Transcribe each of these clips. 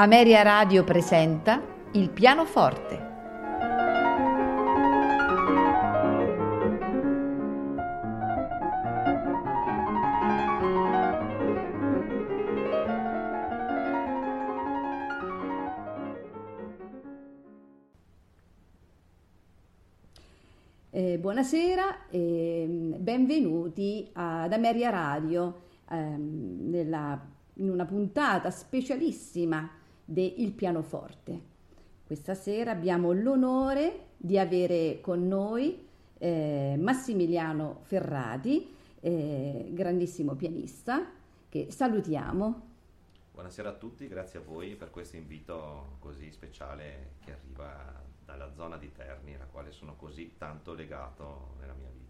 Ameria Radio presenta Il pianoforte. Eh, buonasera e benvenuti ad Ameria Radio ehm, nella, in una puntata specialissima del pianoforte. Questa sera abbiamo l'onore di avere con noi eh, Massimiliano Ferrati, eh, grandissimo pianista, che salutiamo. Buonasera a tutti, grazie a voi per questo invito così speciale che arriva dalla zona di Terni, alla quale sono così tanto legato nella mia vita.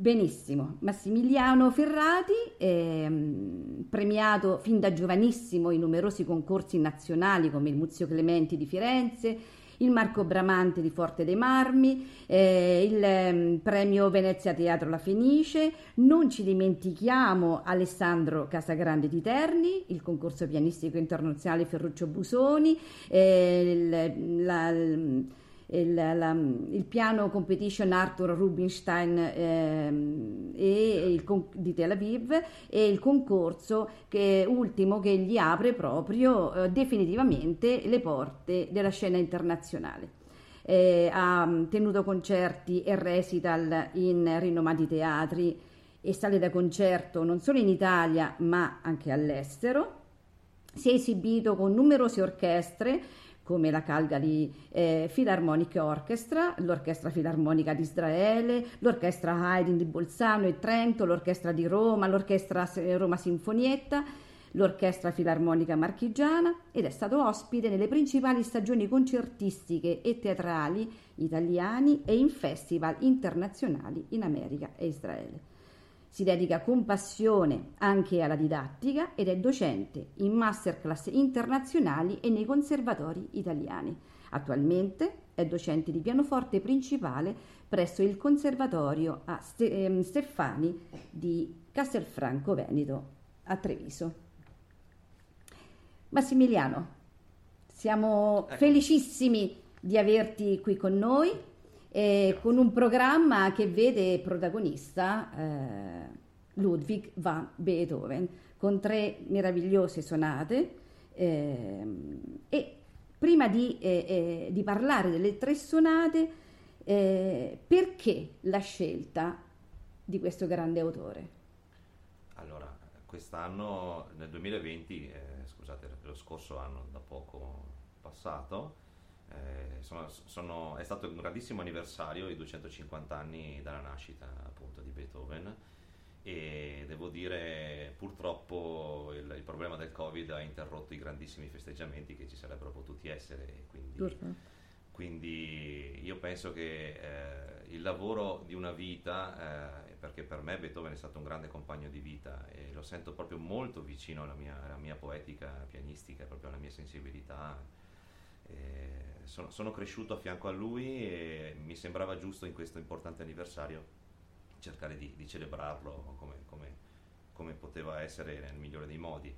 Benissimo, Massimiliano Ferrati, ehm, premiato fin da giovanissimo in numerosi concorsi nazionali come il Muzio Clementi di Firenze, il Marco Bramante di Forte dei Marmi, eh, il eh, premio Venezia Teatro La Fenice, non ci dimentichiamo Alessandro Casagrande di Terni, il concorso pianistico internazionale Ferruccio Busoni, eh, il, la, il, la, il, piano competition Arthur Rubinstein ehm, e il, di Tel Aviv e il concorso che, ultimo che gli apre proprio eh, definitivamente le porte della scena internazionale. Eh, ha tenuto concerti e recital in rinomati teatri e sale da concerto non solo in Italia ma anche all'estero. Si è esibito con numerose orchestre come la Calgary eh, Philharmonic Orchestra, l'Orchestra Filarmonica di Israele, l'Orchestra Haydn di Bolzano e Trento, l'Orchestra di Roma, l'Orchestra Roma Sinfonietta, l'Orchestra Filarmonica Marchigiana ed è stato ospite nelle principali stagioni concertistiche e teatrali italiani e in festival internazionali in America e Israele. Si dedica con passione anche alla didattica ed è docente in masterclass internazionali e nei conservatori italiani. Attualmente è docente di pianoforte principale presso il Conservatorio a ehm, Stefani di Castelfranco Veneto a Treviso. Massimiliano, siamo ecco. felicissimi di averti qui con noi eh, con un programma che vede protagonista eh, Ludwig van Beethoven con tre meravigliose sonate eh, e prima di, eh, eh, di, parlare delle tre sonate eh, perché la scelta di questo grande autore? Allora, quest'anno nel 2020, scusate, lo scorso anno da poco passato, eh, sono, sono, è stato un grandissimo anniversario, i 250 anni dalla nascita appunto di Beethoven e devo dire purtroppo il, il, problema del Covid ha interrotto i grandissimi festeggiamenti che ci sarebbero potuti essere. Quindi, quindi io penso che eh, il lavoro di una vita, eh, perché per me Beethoven è stato un grande compagno di vita e lo sento proprio molto vicino alla mia, alla mia poetica pianistica, proprio alla mia sensibilità. Eh, sono, sono, cresciuto a fianco a lui e mi sembrava giusto in questo importante anniversario cercare di, di celebrarlo come, come, come, poteva essere nel migliore dei modi.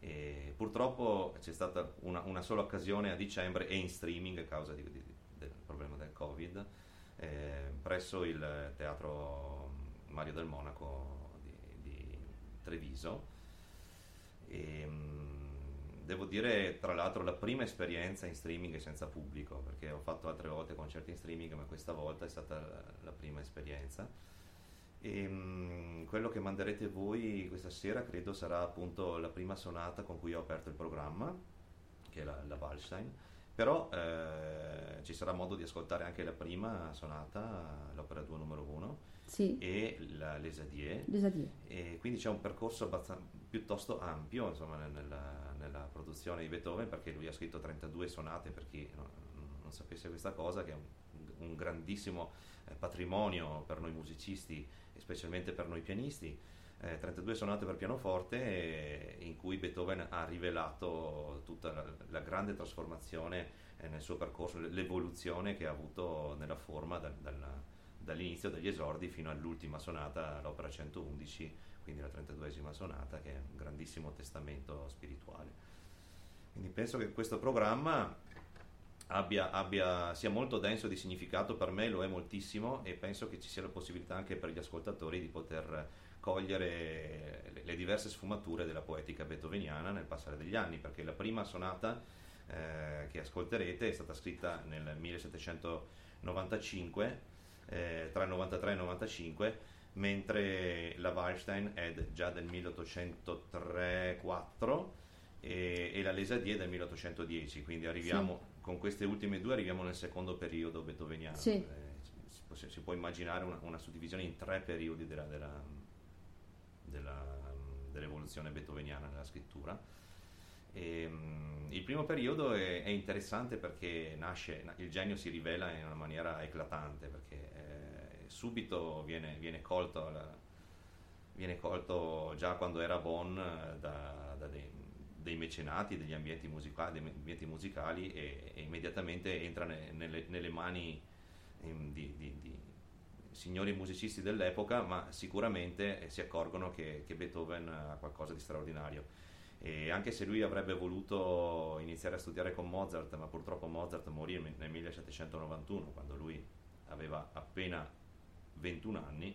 E purtroppo c'è stata una, una, sola occasione a dicembre e in streaming a causa di, di, del problema del Covid eh, presso il teatro Mario del Monaco di, Treviso. E, devo dire tra l'altro la prima esperienza in streaming senza pubblico, perché ho fatto altre volte concerti in streaming, ma questa volta è stata la, la prima esperienza. E, mh, quello che manderete voi questa sera credo sarà appunto la prima sonata con cui ho aperto il programma, che è la, la Wallstein. Però eh, ci sarà modo di ascoltare anche la prima sonata, l'opera 2 numero 1, sì. e la Les Adieux. Les Adieux. E quindi c'è un percorso piuttosto ampio insomma, nella, nella, produzione di Beethoven perché lui ha scritto 32 sonate per chi non, non sapesse questa cosa che è un, un grandissimo eh, patrimonio per noi musicisti e specialmente per noi pianisti. Eh, 32 sonate per pianoforte eh, in cui Beethoven ha rivelato tutta la, la grande trasformazione eh, nel suo percorso, l'evoluzione che ha avuto nella forma dal, dal, dall'inizio degli esordi fino all'ultima sonata, l'opera 111 quindi la 32esima sonata, che è un grandissimo testamento spirituale. Quindi penso che questo programma abbia, abbia, sia molto denso di significato, per me lo è moltissimo e penso che ci sia la possibilità anche per gli ascoltatori di poter cogliere le, diverse sfumature della poetica beethoveniana nel passare degli anni, perché la prima sonata eh, che ascolterete è stata scritta nel 1795, eh, tra il 93 e il 95, mentre la Wallstein è già del 1803-4 e, e, la Lesadier del 1810, quindi arriviamo sì. con queste ultime due arriviamo nel secondo periodo beethoveniano. Sì. Eh, si, si, può immaginare una, una, suddivisione in tre periodi della, della, della, dell'evoluzione beethoveniana nella scrittura. E, um, il primo periodo è, è, interessante perché nasce, il genio si rivela in una maniera eclatante, perché eh, subito viene, viene, colto la, viene, colto già quando era Bonn eh, da, da dei, dei, mecenati, degli ambienti musicali, ambienti musicali e, e, immediatamente entra ne, nelle, nelle, mani in, di, di, di, signori musicisti dell'epoca, ma sicuramente si accorgono che, che Beethoven ha qualcosa di straordinario e anche se lui avrebbe voluto iniziare a studiare con Mozart, ma purtroppo Mozart morì nel 1791, quando lui aveva appena 21 anni,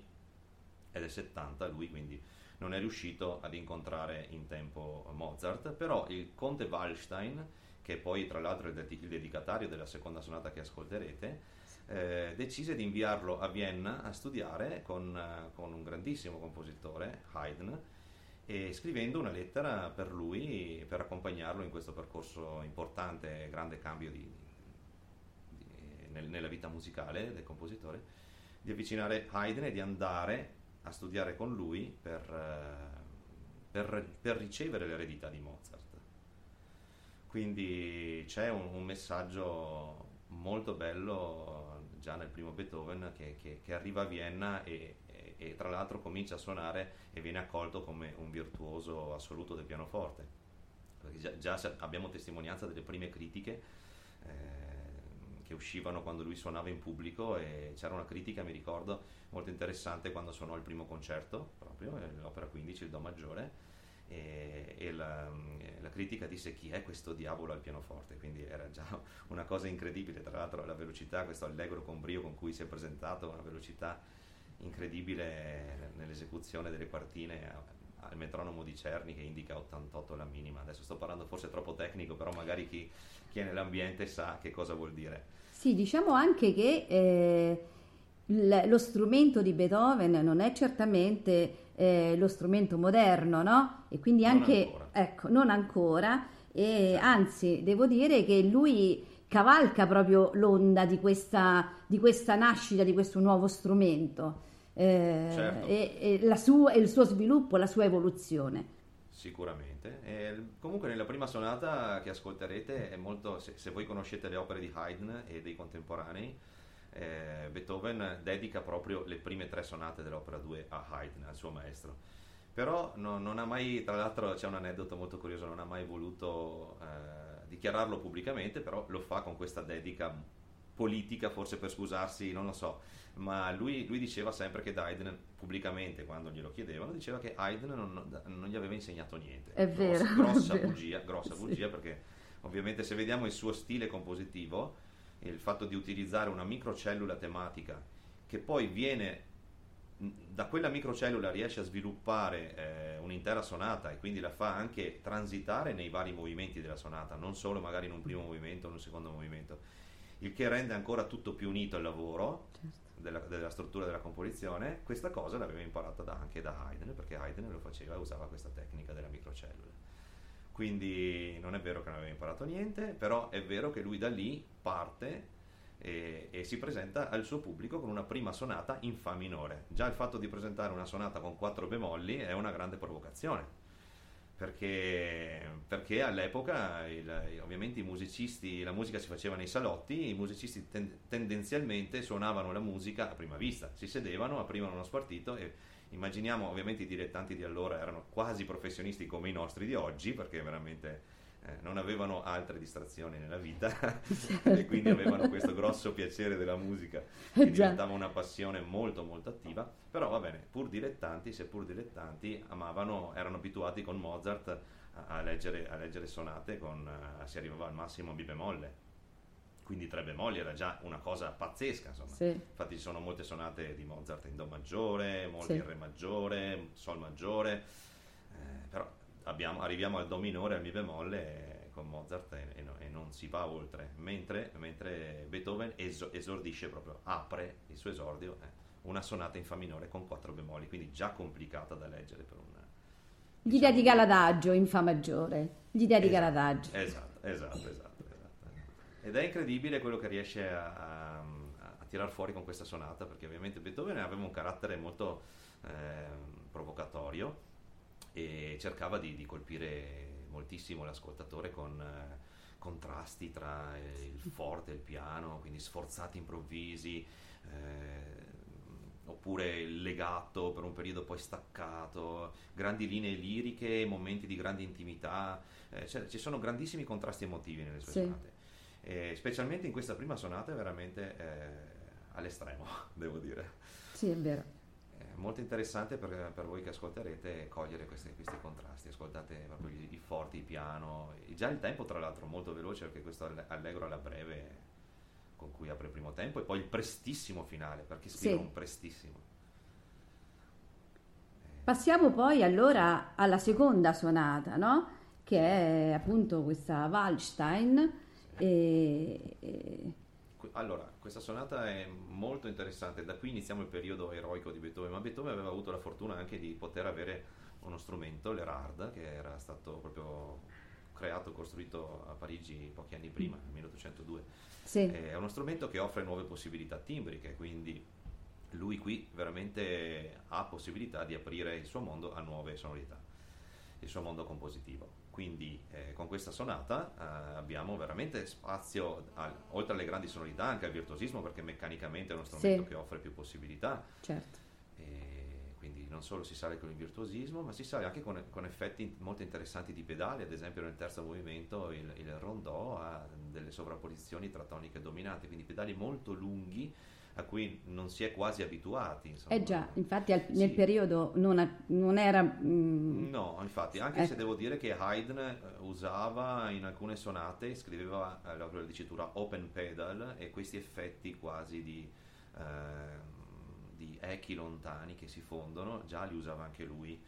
ed è 70 lui, quindi non è riuscito ad incontrare in tempo Mozart, però il conte Wallstein, che poi tra l'altro è il dedicatario della seconda sonata che ascolterete, eh, decise di inviarlo a Vienna a studiare con, con un grandissimo compositore, Haydn, e scrivendo una lettera per lui per accompagnarlo in questo percorso importante, grande cambio di, di, nel, nella vita musicale del compositore, di avvicinare Haydn e di andare a studiare con lui per, per, per ricevere l'eredità di Mozart. Quindi c'è un, un messaggio molto bello già nel primo Beethoven che, che, che arriva a Vienna e, e tra l'altro comincia a suonare e viene accolto come un virtuoso assoluto del pianoforte. Perché già, già abbiamo testimonianza delle prime critiche eh, che uscivano quando lui suonava in pubblico e c'era una critica, mi ricordo, molto interessante quando suonò il primo concerto, proprio, eh, l'opera 15, il Do maggiore, e, e la, la, critica disse chi è questo diavolo al pianoforte, quindi era già una cosa incredibile, tra l'altro la velocità, questo allegro con brio con cui si è presentato, una velocità incredibile nell'esecuzione delle quartine al metronomo di Cerni che indica 88 la minima. Adesso sto parlando forse troppo tecnico, però magari chi, chi è nell'ambiente sa che cosa vuol dire. Sì, diciamo anche che eh, l- lo strumento di Beethoven non è certamente eh, lo strumento moderno, no? E quindi anche, non ancora. ecco, non ancora, e certo. anzi devo dire che lui cavalca proprio l'onda di questa, di questa nascita, di questo nuovo strumento eh, certo. e, e, sua, e, il suo sviluppo, la sua evoluzione. Sicuramente. E comunque nella prima sonata che ascolterete è molto, se, se voi conoscete le opere di Haydn e dei contemporanei, eh, Beethoven dedica proprio le prime tre sonate dell'opera 2 a Haydn, al suo maestro. Però no, non ha mai, tra l'altro c'è un aneddoto molto curioso, non ha mai voluto eh, dichiararlo pubblicamente, però lo fa con questa dedica politica, forse per scusarsi, non lo so ma lui, lui, diceva sempre che Haydn pubblicamente quando glielo chiedevano diceva che Haydn non, non gli aveva insegnato niente è vero grossa, è vero. bugia, grossa sì. bugia perché ovviamente se vediamo il suo stile compositivo il fatto di utilizzare una microcellula tematica che poi viene da quella microcellula riesce a sviluppare eh, un'intera sonata e quindi la fa anche transitare nei vari movimenti della sonata, non solo magari in un primo movimento o in un secondo movimento, il che rende ancora tutto più unito il lavoro. Certo della, della, struttura della composizione, questa cosa l'aveva imparata da, anche da Haydn, perché Haydn lo faceva, usava questa tecnica della microcellula. Quindi non è vero che non aveva imparato niente, però è vero che lui da lì parte e, e, si presenta al suo pubblico con una prima sonata in Fa minore. Già il fatto di presentare una sonata con quattro bemolli è una grande provocazione perché, perché all'epoca il, ovviamente i musicisti, la musica si faceva nei salotti, i musicisti ten, tendenzialmente suonavano la musica a prima vista, si sedevano, aprivano uno spartito e immaginiamo ovviamente i dilettanti di allora erano quasi professionisti come i nostri di oggi perché veramente eh, non avevano altre distrazioni nella vita certo. e quindi avevano questo grosso piacere della musica che eh, diventava una passione molto molto attiva però va bene, pur dilettanti, seppur dilettanti amavano, erano abituati con Mozart a, leggere, a leggere, sonate con, uh, si arrivava al massimo a mi bemolle. Quindi tre bemolli era già una cosa pazzesca, insomma. Sì. Infatti ci sono molte sonate di Mozart in Do maggiore, molte Sì. in Re maggiore, Sol maggiore, eh, però abbiamo- arriviamo al Do minore, al Mi bemolle eh, con Mozart e, e no- e non si va oltre, mentre, mentre Beethoven eso- esordisce proprio, apre il suo esordio, eh, una sonata in Fa minore con quattro bemolli, quindi già complicata da leggere per un... Gli dedica l'adagio in Fa maggiore. Gli dedica Esatto, l'adagio. Esatto, esatto, esatto, esatto. Ed è incredibile quello che riesce a, a, a tirar fuori con questa sonata, perché ovviamente Beethoven aveva un carattere molto ehm, provocatorio e cercava di, di colpire moltissimo l'ascoltatore con eh, contrasti tra il forte e il piano, quindi sforzati improvvisi. eh, oppure il legato per un periodo poi staccato, grandi linee liriche, momenti di grande intimità, eh, cioè, ci sono grandissimi contrasti emotivi nelle sue Sì. sonate, Eh, specialmente in questa prima sonata è veramente eh, all'estremo, devo dire. Sì, è vero. Molto interessante per, per voi che ascolterete cogliere questi, questi contrasti, ascoltate proprio i, i forti, il piano, e già il tempo tra l'altro molto veloce perché questo alle- allegro alla breve con cui apre il primo tempo e poi il prestissimo finale perché scrive Sì. un prestissimo. Passiamo poi allora alla seconda sonata, no? Che è appunto questa Waldstein. E, e- Que- Allora, questa sonata è molto interessante, da qui iniziamo il periodo eroico di Beethoven, ma Beethoven aveva avuto la fortuna anche di poter avere uno strumento, l'Erard, che era stato proprio creato, costruito a Parigi pochi anni prima, nel 1802. sì, È uno strumento che offre nuove possibilità timbriche, quindi lui qui veramente ha possibilità di aprire il suo mondo a nuove sonorità, il suo mondo compositivo. Quindi eh, con questa sonata eh, abbiamo veramente spazio, al- oltre alle grandi sonorità, anche al virtuosismo, perché meccanicamente è uno strumento Sì. che offre più possibilità. certo. E quindi non solo si sale con il virtuosismo, ma si sale anche con, con effetti molto interessanti di pedali, ad esempio nel terzo movimento il, il rondò ha delle sovrapposizioni tra toniche dominanti, quindi pedali molto lunghi a cui non si è quasi abituati. Insomma. Eh già, infatti al- nel Sì. periodo non, ha- non era... mm, No, infatti, anche se Ecco. devo dire che Haydn eh, usava in alcune sonate, scriveva eh, la dicitura open pedal e questi effetti quasi di, ehm, di echi lontani che si fondono, già li usava anche lui,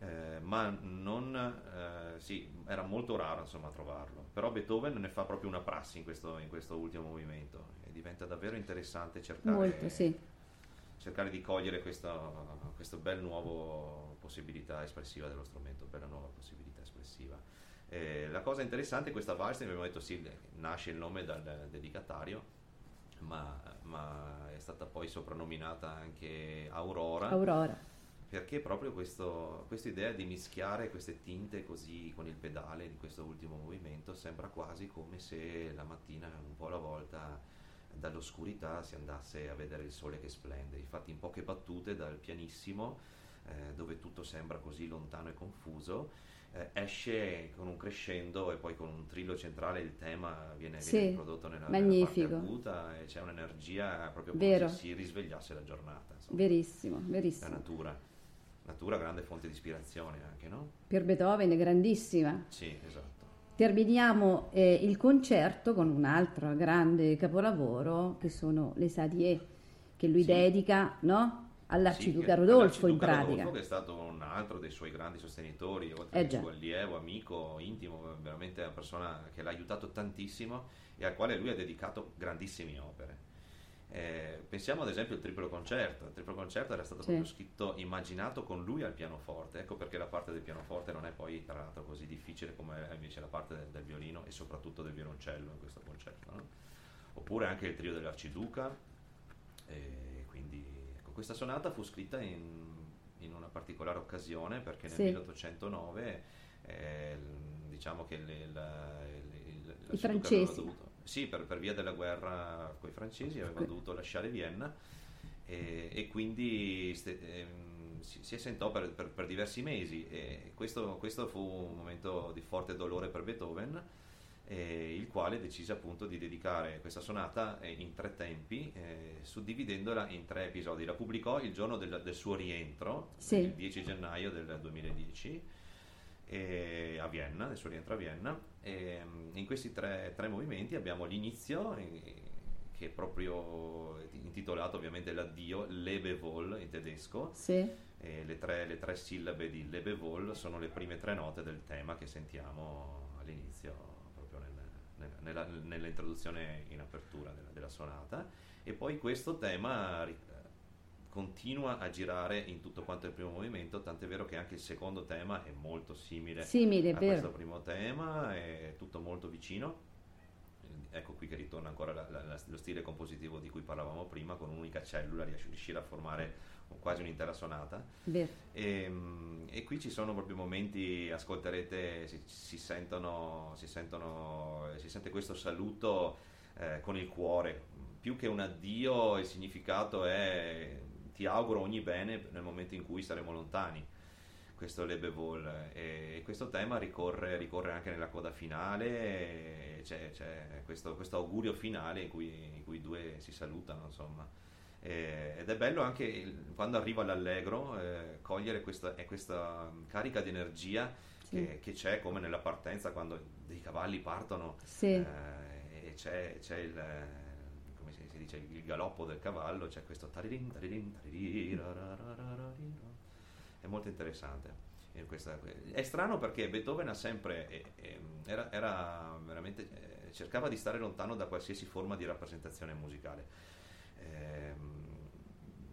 Eh, ma non, eh, sì, era molto raro insomma trovarlo, però Beethoven ne fa proprio una prassi in questo, in questo ultimo movimento diventa davvero interessante cercare Molto, sì. cercare di cogliere questa, questa bel nuova possibilità espressiva dello strumento, bella nuova possibilità espressiva. Eh, la cosa interessante è questa Wallstein, abbiamo detto sì, nasce il nome dal dedicatario, ma, ma è stata poi soprannominata anche Aurora, Aurora. perché proprio questo- questa idea di mischiare queste tinte così con il pedale di questo ultimo movimento sembra quasi come se la mattina un po' alla volta dall'oscurità si andasse a vedere il sole che splende. Infatti in poche battute dal pianissimo, eh, dove tutto sembra così lontano e confuso, eh, esce con un crescendo e poi con un trillo centrale il tema viene, Sì, viene introdotto nella, nella magnifico. parte acuta e c'è un'energia proprio come Vero. se si risvegliasse la giornata. insomma. Verissimo, La verissimo. natura. Natura grande fonte di ispirazione anche, no? Per Beethoven è grandissima. Sì, esatto. Terminiamo eh, il concerto con un altro grande capolavoro che sono le Sadie, che lui Sì. dedica no? all'arciduca Sì, Rodolfo in pratica. Rodolfo, che è stato un altro dei suoi grandi sostenitori, oltre Eh che suo allievo, amico, intimo, veramente una persona che l'ha aiutato tantissimo e al quale lui ha dedicato grandissime opere. Eh, pensiamo ad esempio al triplo concerto. Il triplo concerto era stato Sì. proprio scritto, immaginato con lui al pianoforte. Ecco perché la parte del pianoforte non è poi tra l'altro così difficile come è invece la parte del, del violino e soprattutto del violoncello in questo concerto. no? Oppure anche il trio dell'arciduca. E quindi ecco, questa sonata fu scritta in, in una particolare occasione perché nel Sì. 1809 eh, diciamo che le- la- il- il- l'arciduca aveva francesi. dovuto- sì, per, per via della guerra con i francesi aveva Que- dovuto lasciare Vienna e, e quindi ste- ehm, si, si assentò per, per- per diversi mesi e questo, questo fu un momento di forte dolore per Beethoven eh, il quale decise appunto di dedicare questa sonata eh, in tre tempi, eh, suddividendola in tre episodi. La pubblicò il giorno del, del suo rientro, Sì. il 10 gennaio del 2010, e a Vienna, adesso rientra a Vienna. E mm, in questi tre, tre movimenti abbiamo l'inizio, eh, che è proprio intitolato ovviamente l'addio, Lebewohl in tedesco. Sì. Le tre, le, tre, sillabe di Lebewohl sono le prime tre note del tema che sentiamo all'inizio, proprio nel, nel, nella, nell'introduzione in apertura della, della, sonata. E poi questo tema continua a girare in tutto quanto il primo movimento, tant'è vero che anche il secondo tema è molto simile, simile a vero. questo primo tema, è tutto molto vicino. Ecco qui che ritorna ancora la, la, lo stile compositivo di cui parlavamo prima, con un'unica cellula riuscire a formare quasi un'intera sonata. E, ehm, e, qui ci sono proprio momenti, ascolterete, si, si, sentono, si, sentono, si sente questo saluto eh, con il cuore. Più che un addio, il significato è ti auguro ogni bene nel momento in cui saremo lontani. Questo l'Ebevol e questo tema ricorre, ricorre, anche nella coda finale, c'è, c'è questo, questo, augurio finale in cui, in cui, i due si salutano, insomma. E, ed è bello anche il, quando arriva l'allegro eh, cogliere questa, questa, carica di energia sì. che, che, c'è come nella partenza quando dei cavalli partono sì. eh, e c'è, c'è il dice il galoppo del cavallo, c'è questo taririn, taririn, taririn, è molto interessante. È strano perché Beethoven ha sempre, era, era eh, cercava di stare lontano da qualsiasi forma di rappresentazione musicale, eh,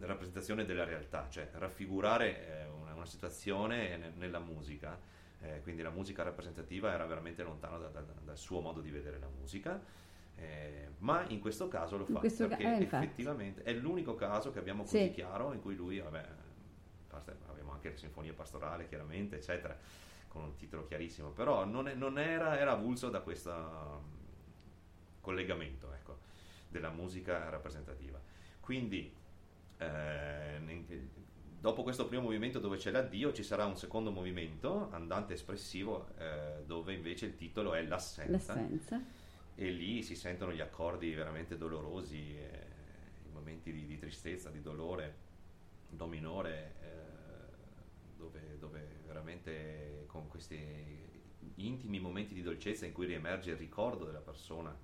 rappresentazione della realtà, cioè raffigurare eh, una, una, situazione nella musica, eh, quindi la musica rappresentativa era veramente lontana da, da, dal suo modo di vedere la musica eh, ma in questo caso lo fa perché ca- eh, effettivamente è l'unico caso che abbiamo così sì. chiaro in cui lui, vabbè, abbiamo anche la sinfonia pastorale chiaramente, eccetera, con un titolo chiarissimo, però non, è, non era, era, avulso da questo collegamento ecco, della musica rappresentativa. Quindi, eh, dopo questo primo movimento dove c'è l'addio, ci sarà un secondo movimento, andante espressivo, eh, dove invece il titolo è l'assenza. l'assenza e lì si sentono gli accordi veramente dolorosi, i momenti di, di, tristezza, di dolore, do minore, eh, dove, dove, veramente con questi intimi momenti di dolcezza in cui riemerge il ricordo della persona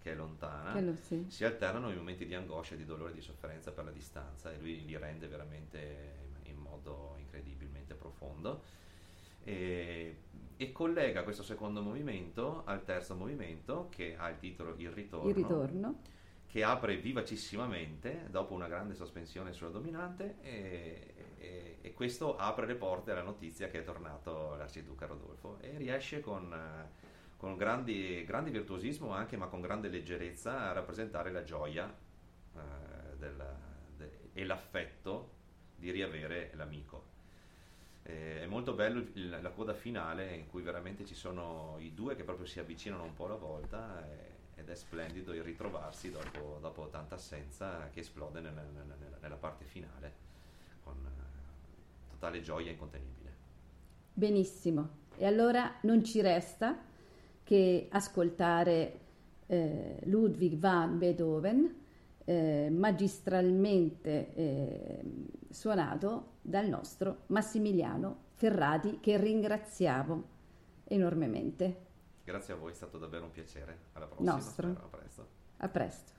che è lontana, che sì. si alternano i momenti di angoscia, di dolore, di sofferenza per la distanza e lui li rende veramente in modo incredibilmente profondo. E e collega questo secondo movimento al terzo movimento che ha il titolo Il ritorno, il ritorno. che apre vivacissimamente dopo una grande sospensione sulla dominante e, e, e, questo apre le porte alla notizia che è tornato l'arciduca Rodolfo e riesce con, con grandi, grandi, virtuosismo anche ma con grande leggerezza a rappresentare la gioia eh, del, de, e l'affetto di riavere l'amico. Eh, è molto bello il, la coda finale in cui veramente ci sono i due che proprio si avvicinano un po' alla volta e, ed è splendido il ritrovarsi dopo, dopo tanta assenza che esplode nella, nella, nella parte finale con uh, totale gioia incontenibile. Benissimo, e allora non ci resta che ascoltare eh, Ludwig van Beethoven eh, magistralmente eh, suonato dal nostro Massimiliano Ferrati che ringraziamo enormemente. Grazie a voi, è stato davvero un piacere. Alla prossima. Nostro. Spero, a presto. A presto.